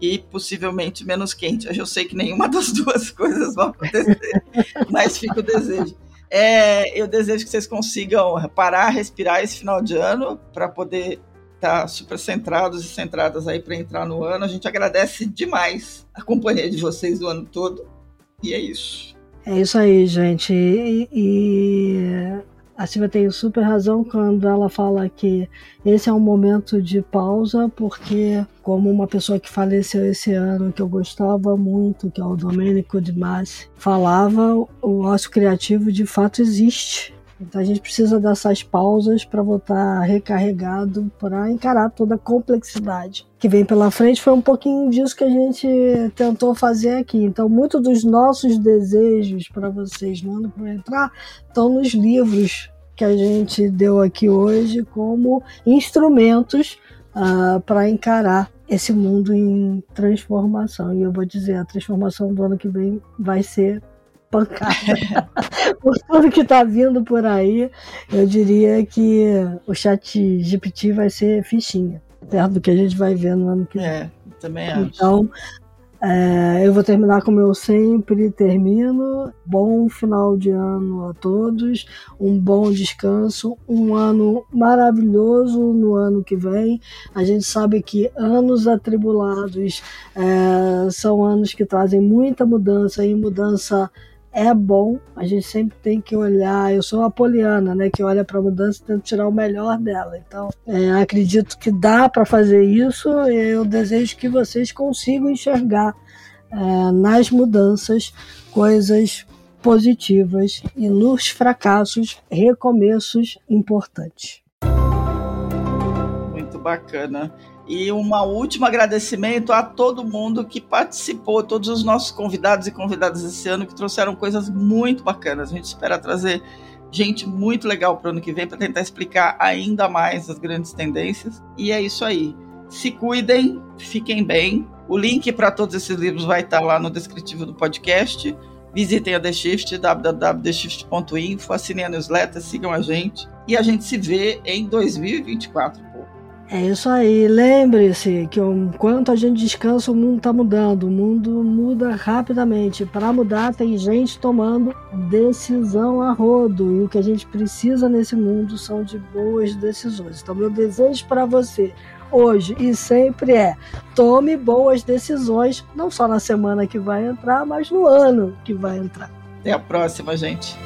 e possivelmente menos quente. Eu sei que nenhuma das [LAUGHS] duas coisas vai acontecer, [LAUGHS] mas fica o desejo. É, eu desejo que vocês consigam parar, respirar esse final de ano para poder tá super centrados e centradas aí para entrar no ano. A gente agradece demais a companhia de vocês do ano todo. E é isso. É isso aí, gente. E, e a Silvia tem super razão quando ela fala que esse é um momento de pausa, porque, como uma pessoa que faleceu esse ano, que eu gostava muito, que é o Domênico de Massi, falava, o ócio criativo de fato existe então a gente precisa dessas pausas para voltar recarregado para encarar toda a complexidade que vem pela frente. Foi um pouquinho disso que a gente tentou fazer aqui. Então, muitos dos nossos desejos para vocês no ano que vai entrar estão nos livros que a gente deu aqui hoje como instrumentos uh, para encarar esse mundo em transformação. E eu vou dizer, a transformação do ano que vem vai ser pancada. [LAUGHS] por tudo que está vindo por aí, eu diria que o chat GPT vai ser fichinha, perto do que a gente vai ver no ano que vem. É, também acho. Então, é, eu vou terminar como eu sempre termino. Bom final de ano a todos, um bom descanso, um ano maravilhoso no ano que vem. A gente sabe que anos atribulados é, são anos que trazem muita mudança e mudança é bom, a gente sempre tem que olhar. Eu sou uma poliana, né, que olha para a mudança e tenta tirar o melhor dela. Então, é, acredito que dá para fazer isso. Eu desejo que vocês consigam enxergar é, nas mudanças coisas positivas e nos fracassos recomeços importantes. Muito bacana. E um último agradecimento a todo mundo que participou, todos os nossos convidados e convidadas esse ano que trouxeram coisas muito bacanas. A gente espera trazer gente muito legal para o ano que vem para tentar explicar ainda mais as grandes tendências. E é isso aí. Se cuidem, fiquem bem. O link para todos esses livros vai estar lá no descritivo do podcast. Visitem a The Shift, www.theshift.info, assinem a newsletter, sigam a gente. E a gente se vê em 2024. É isso aí. Lembre-se que enquanto a gente descansa, o mundo está mudando. O mundo muda rapidamente. Para mudar, tem gente tomando decisão a rodo. E o que a gente precisa nesse mundo são de boas decisões. Então, meu desejo para você hoje e sempre é: tome boas decisões, não só na semana que vai entrar, mas no ano que vai entrar. Até a próxima, gente.